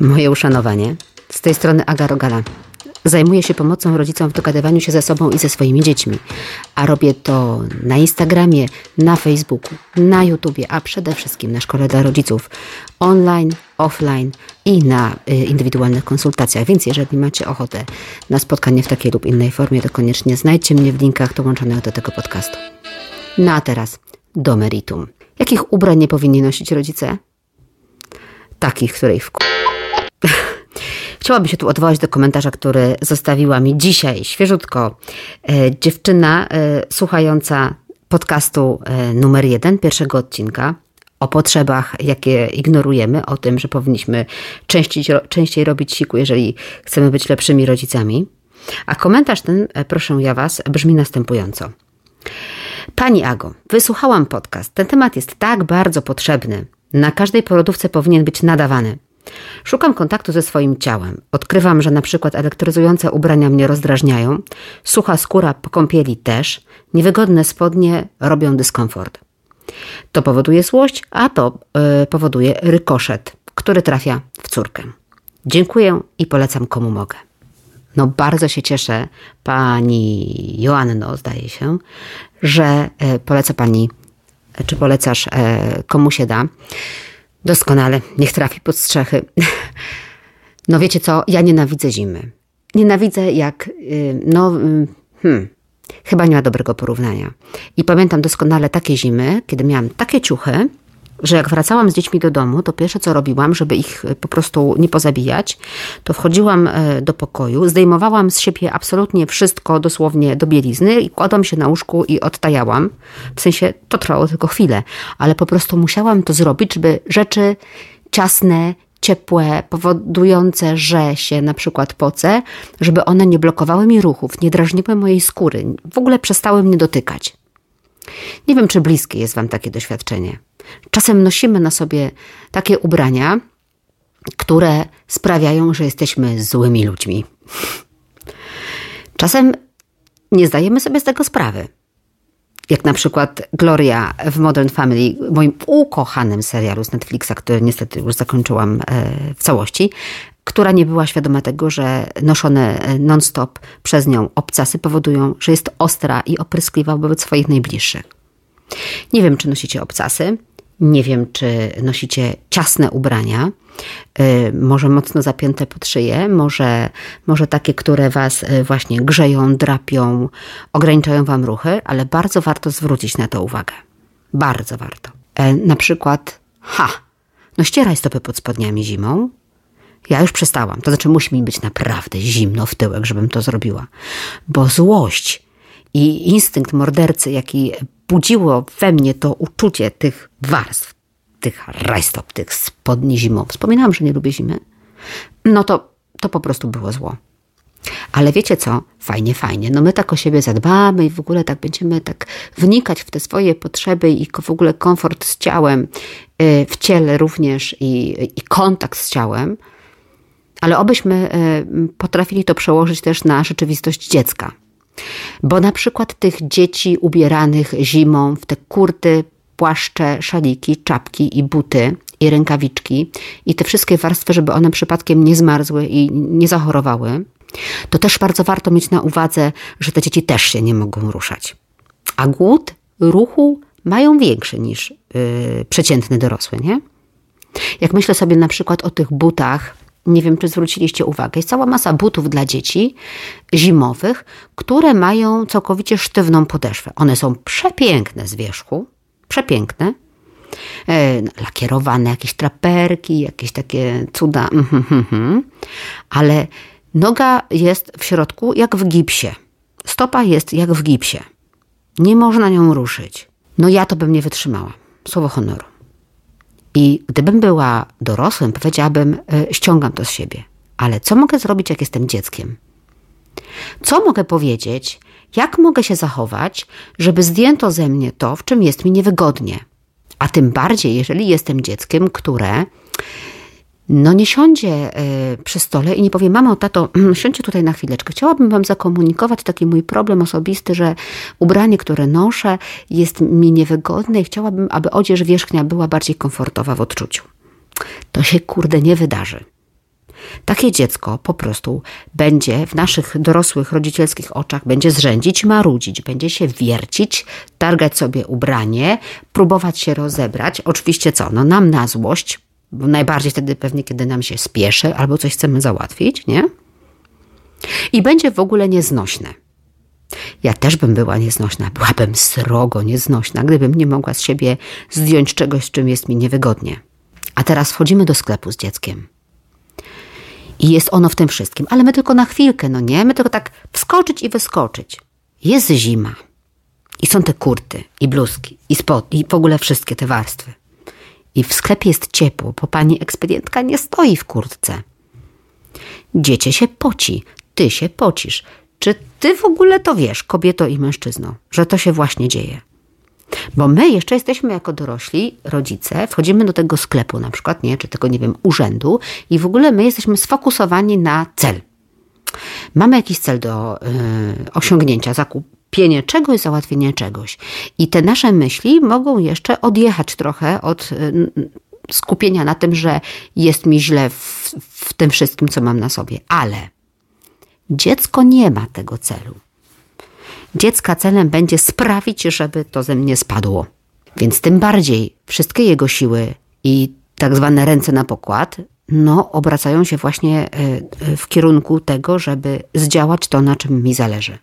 Moje uszanowanie. Z tej strony Aga Rogala. Zajmuję się pomocą rodzicom w dogadywaniu się ze sobą i ze swoimi dziećmi. A robię to na Instagramie, na Facebooku, na YouTubie, a przede wszystkim na szkole dla rodziców online, offline i na y, indywidualnych konsultacjach. Więc jeżeli macie ochotę na spotkanie w takiej lub innej formie, to koniecznie znajdźcie mnie w linkach dołączonych do tego podcastu. No a teraz do meritum. Jakich ubrań nie powinni nosić rodzice? Takich, której w Chciałabym się tu odwołać do komentarza, który zostawiła mi dzisiaj świeżutko e, dziewczyna e, słuchająca podcastu e, numer jeden, pierwszego odcinka o potrzebach, jakie ignorujemy, o tym, że powinniśmy częściej, częściej robić siku, jeżeli chcemy być lepszymi rodzicami. A komentarz ten, proszę ja Was, brzmi następująco. Pani Ago, wysłuchałam podcast. Ten temat jest tak bardzo potrzebny. Na każdej porodówce powinien być nadawany. Szukam kontaktu ze swoim ciałem. Odkrywam, że na przykład elektryzujące ubrania mnie rozdrażniają, sucha skóra po kąpieli też, niewygodne spodnie robią dyskomfort. To powoduje złość, a to yy, powoduje rykoszet, który trafia w córkę. Dziękuję i polecam komu mogę. No bardzo się cieszę, pani Joanno, zdaje się, że yy, poleca pani, czy polecasz yy, komu się da. Doskonale, niech trafi pod strzechy. No wiecie co, ja nienawidzę zimy. Nienawidzę jak, y, no, y, hmm, chyba nie ma dobrego porównania. I pamiętam doskonale takie zimy, kiedy miałam takie ciuchy, że jak wracałam z dziećmi do domu, to pierwsze co robiłam, żeby ich po prostu nie pozabijać, to wchodziłam e, do pokoju, zdejmowałam z siebie absolutnie wszystko, dosłownie do bielizny i kładłam się na łóżku i odtajałam. W sensie to trwało tylko chwilę, ale po prostu musiałam to zrobić, żeby rzeczy ciasne, ciepłe, powodujące, że się na przykład poce, żeby one nie blokowały mi ruchów, nie drażniły mojej skóry, w ogóle przestały mnie dotykać. Nie wiem, czy bliskie jest Wam takie doświadczenie. Czasem nosimy na sobie takie ubrania, które sprawiają, że jesteśmy złymi ludźmi. Czasem nie zdajemy sobie z tego sprawy. Jak na przykład Gloria w Modern Family, moim ukochanym serialu z Netflixa, który niestety już zakończyłam e, w całości, która nie była świadoma tego, że noszone e, non-stop przez nią obcasy powodują, że jest ostra i opryskliwa wobec swoich najbliższych. Nie wiem, czy nosicie obcasy, nie wiem, czy nosicie ciasne ubrania, y, może mocno zapięte pod szyję, może, może takie, które was y, właśnie grzeją, drapią, ograniczają wam ruchy, ale bardzo warto zwrócić na to uwagę. Bardzo warto. E, na przykład, ha, no ścieraj stopy pod spodniami zimą. Ja już przestałam. To znaczy, musi mi być naprawdę zimno w tyłek, żebym to zrobiła. Bo złość i instynkt mordercy, jaki budziło we mnie to uczucie tych warstw, tych rajstop, tych spodni zimą. Wspominałam, że nie lubię zimy. No to, to po prostu było zło. Ale wiecie co? Fajnie, fajnie. No my tak o siebie zadbamy i w ogóle tak będziemy tak wnikać w te swoje potrzeby i w ogóle komfort z ciałem, y, w ciele również i, i kontakt z ciałem. Ale obyśmy y, potrafili to przełożyć też na rzeczywistość dziecka. Bo na przykład tych dzieci ubieranych zimą w te kurty, płaszcze, szaliki, czapki i buty i rękawiczki i te wszystkie warstwy, żeby one przypadkiem nie zmarzły i nie zachorowały, to też bardzo warto mieć na uwadze, że te dzieci też się nie mogą ruszać. A głód ruchu mają większy niż yy, przeciętny dorosły, nie? Jak myślę sobie na przykład o tych butach, nie wiem, czy zwróciliście uwagę, jest cała masa butów dla dzieci zimowych, które mają całkowicie sztywną podeszwę. One są przepiękne z wierzchu, przepiękne, e, lakierowane, jakieś traperki, jakieś takie cuda, mm, mm, ale noga jest w środku jak w gipsie. Stopa jest jak w gipsie. Nie można nią ruszyć. No ja to bym nie wytrzymała. Słowo honoru. I gdybym była dorosłym, powiedziałabym, e, ściągam to z siebie. Ale co mogę zrobić, jak jestem dzieckiem? Co mogę powiedzieć? Jak mogę się zachować, żeby zdjęto ze mnie to, w czym jest mi niewygodnie? A tym bardziej, jeżeli jestem dzieckiem, które no nie siądzie e, przy stole i nie powie, mamo, tato, siądźcie tutaj na chwileczkę. Chciałabym wam zakomunikować taki mój problem osobisty, że ubranie, które noszę jest mi niewygodne i chciałabym, aby odzież wierzchnia była bardziej komfortowa w odczuciu. To się kurde nie wydarzy. Takie dziecko po prostu będzie w naszych dorosłych rodzicielskich oczach będzie zrzędzić, marudzić, będzie się wiercić, targać sobie ubranie, próbować się rozebrać. Oczywiście co? No nam na złość, najbardziej wtedy pewnie, kiedy nam się spieszy albo coś chcemy załatwić, nie? I będzie w ogóle nieznośne. Ja też bym była nieznośna, byłabym srogo nieznośna, gdybym nie mogła z siebie zdjąć czegoś, z czym jest mi niewygodnie. A teraz wchodzimy do sklepu z dzieckiem. I jest ono w tym wszystkim, ale my tylko na chwilkę, no nie? My tylko tak wskoczyć i wyskoczyć. Jest zima. I są te kurty, i bluzki, i spod, i w ogóle wszystkie te warstwy. I w sklepie jest ciepło, bo pani ekspedientka nie stoi w kurtce. Dziecię się poci, ty się pocisz. Czy ty w ogóle to wiesz, kobieto i mężczyzno, że to się właśnie dzieje? Bo my jeszcze jesteśmy jako dorośli, rodzice, wchodzimy do tego sklepu na przykład, nie, czy tego, nie wiem, urzędu i w ogóle my jesteśmy sfokusowani na cel. Mamy jakiś cel do y, osiągnięcia, zakupienie czegoś, załatwienie czegoś. I te nasze myśli mogą jeszcze odjechać trochę od y, skupienia na tym, że jest mi źle w, w tym wszystkim, co mam na sobie. Ale dziecko nie ma tego celu dziecka celem będzie sprawić, żeby to ze mnie spadło. Więc tym bardziej wszystkie jego siły i tak zwane ręce na pokład, no, obracają się właśnie e, e, w kierunku tego, żeby zdziałać to, na czym mi zależy.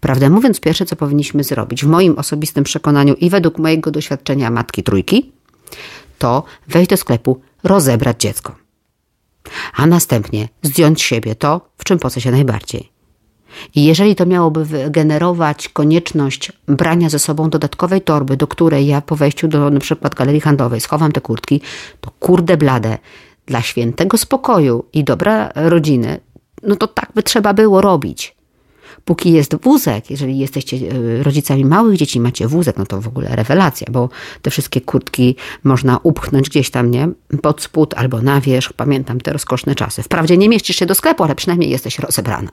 Prawdę mówiąc, pierwsze, co powinniśmy zrobić, w moim osobistym przekonaniu i według mojego doświadczenia matki trójki, to wejść do sklepu, rozebrać dziecko. A następnie zdjąć z siebie to, w czym poce się najbardziej. I jeżeli to miałoby wygenerować konieczność brania ze sobą dodatkowej torby, do której ja po wejściu do przykład galerii handlowej schowam te kurtki, to kurde blade, dla świętego spokoju i dobra rodziny, no to tak by trzeba było robić. Póki jest wózek, jeżeli jesteście e, rodzicami małych dzieci, macie wózek, no to w ogóle rewelacja, bo te wszystkie kurtki można upchnąć gdzieś tam, nie? Pod spód albo na wierzch. Pamiętam te rozkoszne czasy. Wprawdzie nie mieścisz się do sklepu, ale przynajmniej jesteś rozebrana.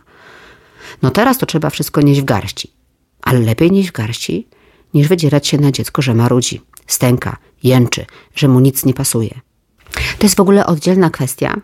No teraz to trzeba wszystko nieść w garści. Ale lepiej nieść w garści, niż wydzierać się na dziecko, że marudzi, stęka, jęczy, że mu nic nie pasuje. To jest w ogóle oddzielna kwestia,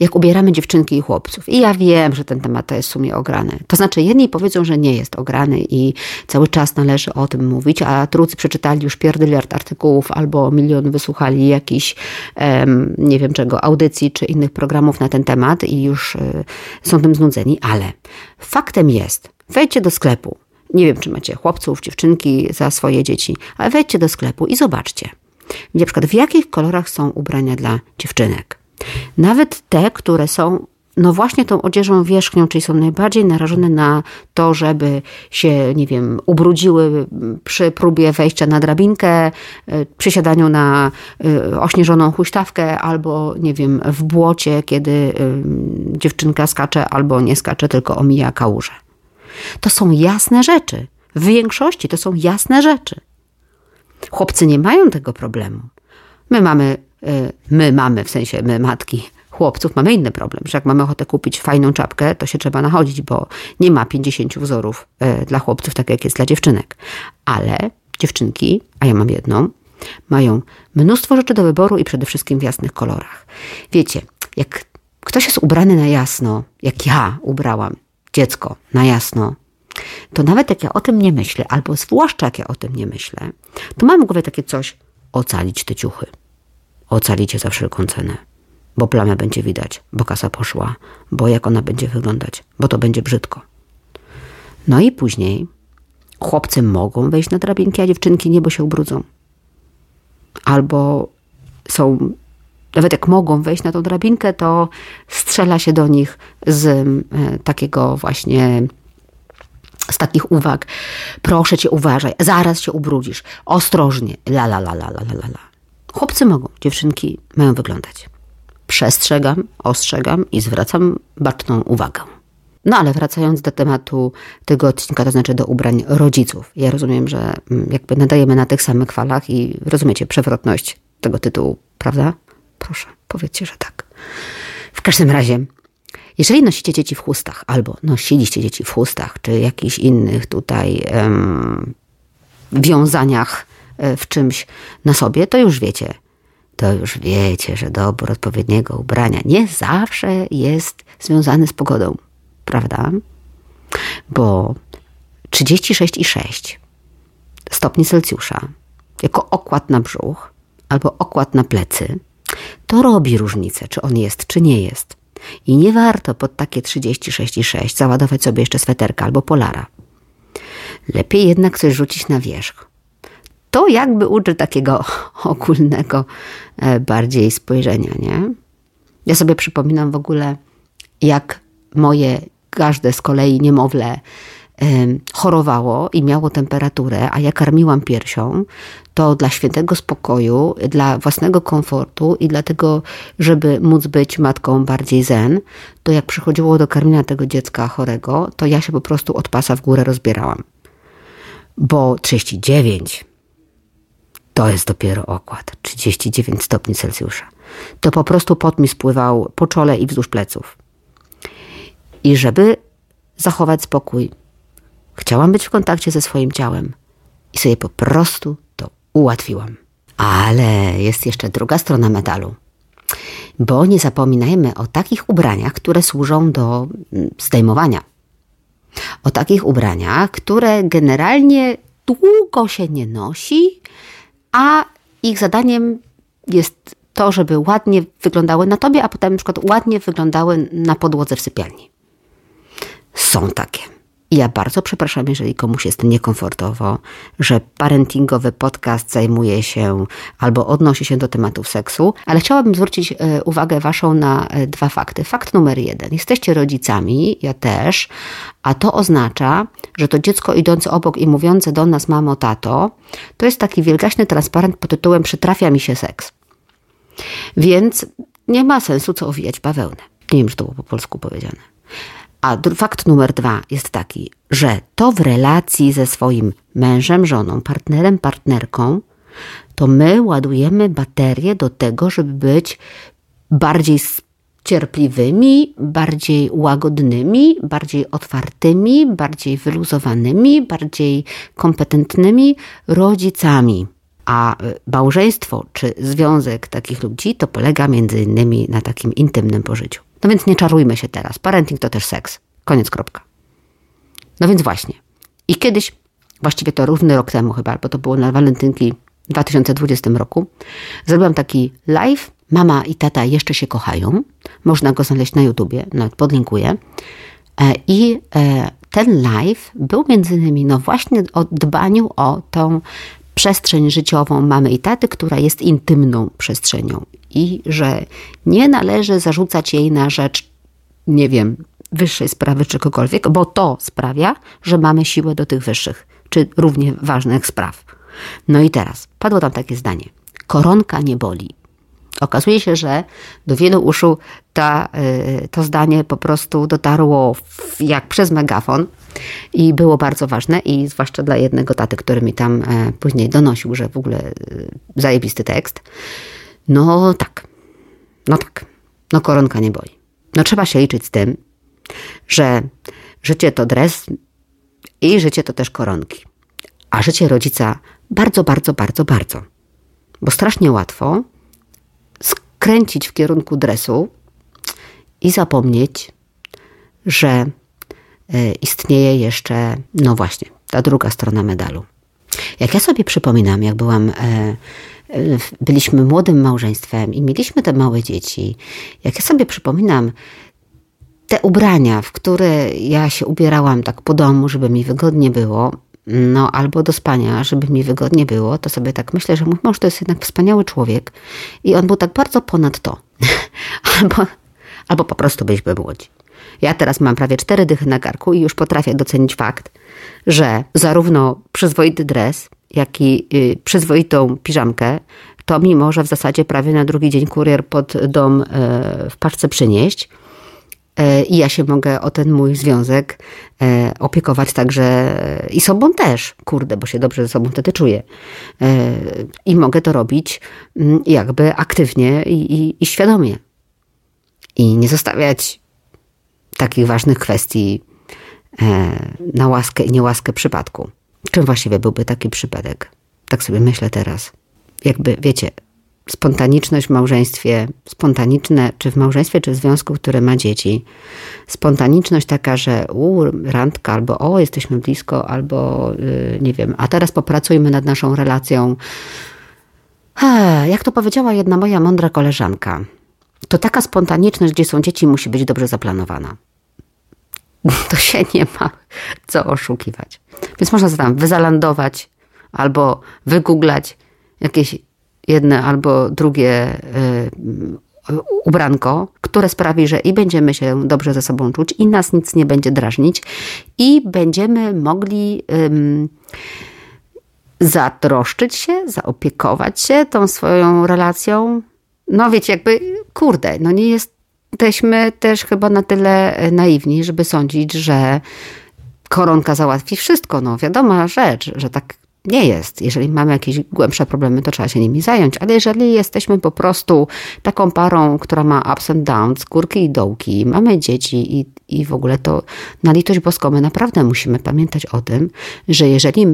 jak ubieramy dziewczynki i chłopców. I ja wiem, że ten temat to jest w sumie ograny. To znaczy, jedni powiedzą, że nie jest ograny i cały czas należy o tym mówić, a drudzy przeczytali już pierdyliard artykułów albo milion wysłuchali jakichś, um, nie wiem czego, audycji czy innych programów na ten temat i już y, są tym znudzeni. Ale faktem jest, wejdźcie do sklepu. Nie wiem, czy macie chłopców, dziewczynki za swoje dzieci, ale wejdźcie do sklepu i zobaczcie. Na przykład w jakich kolorach są ubrania dla dziewczynek nawet te, które są no właśnie tą odzieżą wierzchnią, czyli są najbardziej narażone na to, żeby się, nie wiem, ubrudziły przy próbie wejścia na drabinkę, y, przy siadaniu na y, ośnieżoną huśtawkę, albo, nie wiem, w błocie, kiedy y, dziewczynka skacze albo nie skacze, tylko omija kałużę. To są jasne rzeczy. W większości to są jasne rzeczy. Chłopcy nie mają tego problemu. My mamy my mamy, w sensie my matki chłopców, mamy inny problem, że jak mamy ochotę kupić fajną czapkę, to się trzeba nachodzić, bo nie ma 50 wzorów y, dla chłopców, tak jak jest dla dziewczynek. Ale dziewczynki, a ja mam jedną, mają mnóstwo rzeczy do wyboru i przede wszystkim w jasnych kolorach. Wiecie, jak ktoś jest ubrany na jasno, jak ja ubrałam dziecko na jasno, to nawet jak ja o tym nie myślę, albo zwłaszcza jak ja o tym nie myślę, to mam w głowie takie coś, ocalić te ciuchy. Ocalicie za wszelką cenę. Bo plamę będzie widać, bo kasa poszła, bo jak ona będzie wyglądać, bo to będzie brzydko. No i później chłopcy mogą wejść na drabinki, a dziewczynki nie, bo się ubrudzą. Albo są, nawet jak mogą wejść na tą drabinkę, to strzela się do nich z e, takiego właśnie z takich uwag. Proszę cię, uważaj, zaraz się ubrudzisz, ostrożnie, la la la la la la la. Chłopcy mogą, dziewczynki mają wyglądać. Przestrzegam, ostrzegam i zwracam baczną uwagę. No ale wracając do tematu tego odcinka, to znaczy do ubrań rodziców. Ja rozumiem, że mm, jakby nadajemy na tych samych falach i rozumiecie przewrotność tego tytułu, prawda? Proszę, powiedzcie, że tak. W każdym razie, jeżeli nosicie dzieci w chustach, albo nosiliście dzieci w chustach, czy jakichś innych tutaj um, wiązaniach w czymś na sobie, to już wiecie. to już wiecie, że dobór odpowiedniego ubrania nie zawsze jest związany z pogodą, prawda? Bo 36,6 stopni Celsjusza jako okład na brzuch albo okład na plecy, to robi różnicę, czy on jest, czy nie jest. I nie warto pod takie 36,6 załadować sobie jeszcze sweterka albo polara. Lepiej jednak coś rzucić na wierzch. Jakby uczy takiego ogólnego e, bardziej spojrzenia, nie? Ja sobie przypominam w ogóle, jak moje każde z kolei niemowlę chorowało i miało temperaturę, a ja karmiłam piersią, to dla świętego spokoju, dla własnego komfortu i dlatego, żeby móc być matką bardziej zen, to jak przychodziło do karmienia tego dziecka chorego, to ja się po prostu od pasa w górę rozbierałam. Bo 39 to jest dopiero okład. 39 stopni Celsjusza. To po prostu pot mi spływał po czole i wzdłuż pleców. I żeby zachować spokój, chciałam być w kontakcie ze swoim ciałem i sobie po prostu to ułatwiłam. Ale jest jeszcze druga strona medalu. Bo nie zapominajmy o takich ubraniach, które służą do mm, zdejmowania. O takich ubraniach, które generalnie długo się nie nosi, a ich zadaniem jest to, żeby ładnie wyglądały na tobie, a potem na przykład ładnie wyglądały na podłodze w sypialni. Są takie. I ja bardzo przepraszam, jeżeli komuś jest niekomfortowo, że parentingowy podcast zajmuje się albo odnosi się do tematów seksu, ale chciałabym zwrócić e, uwagę Waszą na e, dwa fakty. Fakt numer jeden. Jesteście rodzicami, ja też, a to oznacza, że to dziecko idące obok i mówiące do nas mamo, tato, to jest taki wielgaśny transparent pod tytułem przytrafia mi się seks. Więc nie ma sensu co owijać bawełnę. Nie wiem, czy to było po polsku powiedziane. A fakt numer dwa jest taki, że to w relacji ze swoim mężem, żoną, partnerem, partnerką, to my ładujemy baterię do tego, żeby być bardziej cierpliwymi, bardziej łagodnymi, bardziej otwartymi, bardziej wyluzowanymi, bardziej kompetentnymi rodzicami. A y, małżeństwo czy związek takich ludzi to polega między innymi na takim intymnym pożyciu. No więc nie czarujmy się teraz. Parenting to też seks. Koniec, kropka. No więc właśnie. I kiedyś, właściwie to równy rok temu chyba, bo to było na walentynki w 2020 roku, zrobiłam taki live. Mama i tata jeszcze się kochają. Można go znaleźć na YouTubie, nawet podlinkuję. E, I e, ten live był między innymi no właśnie o dbaniu o tą przestrzeń życiową mamy i taty, która jest intymną przestrzenią i że nie należy zarzucać jej na rzecz, nie wiem, wyższej sprawy czy kogokolwiek, bo to sprawia, że mamy siłę do tych wyższych czy równie ważnych spraw. No i teraz padło tam takie zdanie: koronka nie boli. Okazuje się, że do wielu uszu ta, y, to zdanie po prostu dotarło jak przez megafon i było bardzo ważne i zwłaszcza dla jednego taty, który mi tam e, później donosił, że w ogóle y, zajebisty tekst. No tak, no tak, no koronka nie boi. No trzeba się liczyć z tym, że życie to dres i życie to też koronki. A życie rodzica bardzo, bardzo, bardzo, bardzo. Bo strasznie łatwo skręcić w kierunku dresu i zapomnieć, że e, istnieje jeszcze, no właśnie, ta druga strona medalu. Jak ja sobie przypominam, jak byłam e, byliśmy młodym małżeństwem i mieliśmy te małe dzieci. Jak ja sobie przypominam te ubrania, w które ja się ubierałam tak po domu, żeby mi wygodnie było, no albo do spania, żeby mi wygodnie było, to sobie tak myślę, że mój mąż to jest jednak wspaniały człowiek i on był tak bardzo ponad to. albo, albo po prostu byliśmy młodzi. Ja teraz mam prawie cztery dychy na garku i już potrafię docenić fakt, że zarówno przyzwoity dres, jak i y, przyzwoitą piżamkę, to mimo, że w zasadzie prawie na drugi dzień kurier pod dom e, w paczce przynieść, e, i ja się mogę o ten mój związek e, opiekować także i sobą też, kurde, bo się dobrze ze sobą wtedy czuję. I mogę to robić mm, jakby aktywnie i, i, i świadomie. I nie zostawiać takich ważnych kwestii na łaskę i niełaskę przypadku. Czym właściwie byłby taki przypadek? Tak sobie myślę teraz. Jakby, wiecie, spontaniczność w małżeństwie, spontaniczne, czy w małżeństwie, czy w związku, który ma dzieci. Spontaniczność taka, że u, randka, albo o, jesteśmy blisko, albo yy, nie wiem, a teraz popracujmy nad naszą relacją. Jak to powiedziała jedna moja mądra koleżanka, to taka spontaniczność, gdzie są dzieci, musi być dobrze zaplanowana. To się nie ma co oszukiwać. Więc można tam wyzalandować albo wygooglać jakieś jedne albo drugie y, ubranko, które sprawi, że i będziemy się dobrze ze sobą czuć, i nas nic nie będzie drażnić, i będziemy mogli um, zatroszczyć się, zaopiekować się tą swoją relacją. No wiecie, jakby, kurde, no nie jesteśmy też chyba na tyle naiwni, żeby sądzić, że koronka załatwi wszystko. No wiadoma rzecz, że tak nie jest. Jeżeli mamy jakieś głębsze problemy, to trzeba się nimi zająć, ale jeżeli jesteśmy po prostu taką parą, która ma ups and downs, górki i dołki, mamy dzieci i, i w ogóle to na litość boską my naprawdę musimy pamiętać o tym, że jeżeli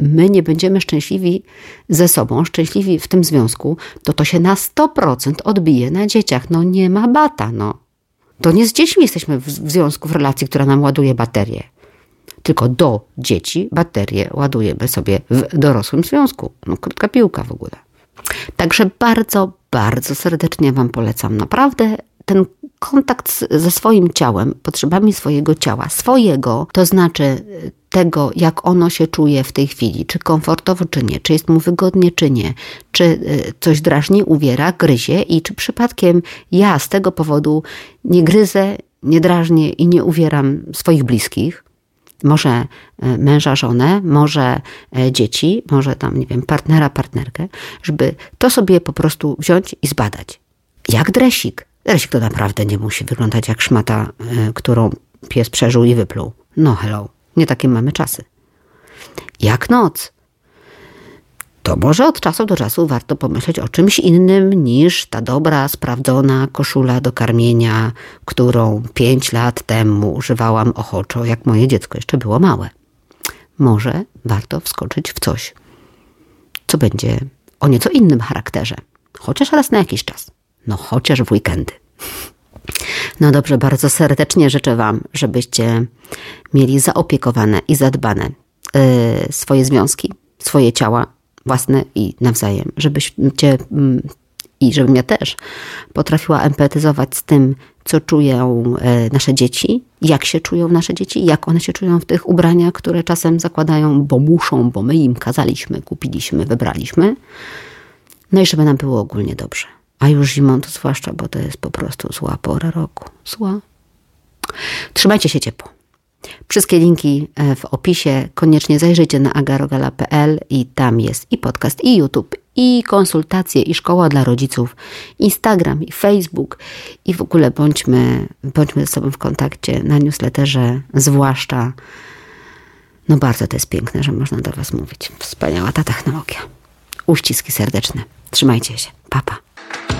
my nie będziemy szczęśliwi ze sobą, szczęśliwi w tym związku, to to się na 100% odbije na dzieciach. No nie ma bata, no. To nie z dziećmi jesteśmy w związku, w relacji, która nam ładuje baterię tylko do dzieci baterie ładujemy sobie w dorosłym związku. No, krótka piłka w ogóle. Także bardzo, bardzo serdecznie Wam polecam. Naprawdę ten kontakt ze swoim ciałem, potrzebami swojego ciała, swojego, to znaczy tego, jak ono się czuje w tej chwili, czy komfortowo, czy nie, czy jest mu wygodnie, czy nie, czy e, coś drażni, uwiera, gryzie i czy przypadkiem ja z tego powodu nie gryzę, nie drażnię i nie uwieram swoich bliskich, może e, męża, żonę, może e, dzieci, może tam, nie wiem, partnera, partnerkę, żeby to sobie po prostu wziąć i zbadać. Jak dresik. Dresik to naprawdę nie musi wyglądać jak szmata, e, którą pies przeżył i wypluł. No hello, nie takie mamy czasy. Jak noc to może od czasu do czasu warto pomyśleć o czymś innym niż ta dobra, sprawdzona koszula do karmienia, którą pięć lat temu używałam ochoczo, jak moje dziecko jeszcze było małe. Może warto wskoczyć w coś, co będzie o nieco innym charakterze, chociaż raz na jakiś czas, no chociaż w weekendy. No dobrze, bardzo serdecznie życzę Wam, żebyście mieli zaopiekowane i zadbane yy, swoje związki, swoje ciała, własne i nawzajem, żebyście mm, i żebym ja też potrafiła empatyzować z tym, co czują e, nasze dzieci, jak się czują nasze dzieci, jak one się czują w tych ubraniach, które czasem zakładają, bo muszą, bo my im kazaliśmy, kupiliśmy, wybraliśmy. No i żeby nam było ogólnie dobrze. A już zimą to zwłaszcza, bo to jest po prostu zła pora roku. Zła. Trzymajcie się ciepło. Wszystkie linki e, w opisie. Koniecznie zajrzyjcie na agarogala.pl i tam jest i podcast, i YouTube, i konsultacje, i szkoła dla rodziców, Instagram, i Facebook. I w ogóle bądźmy, bądźmy ze sobą w kontakcie na newsletterze, zwłaszcza. No bardzo to jest piękne, że można do Was mówić. Wspaniała ta technologia. Uściski serdeczne. Trzymajcie się. Papa. Pa. Thank you.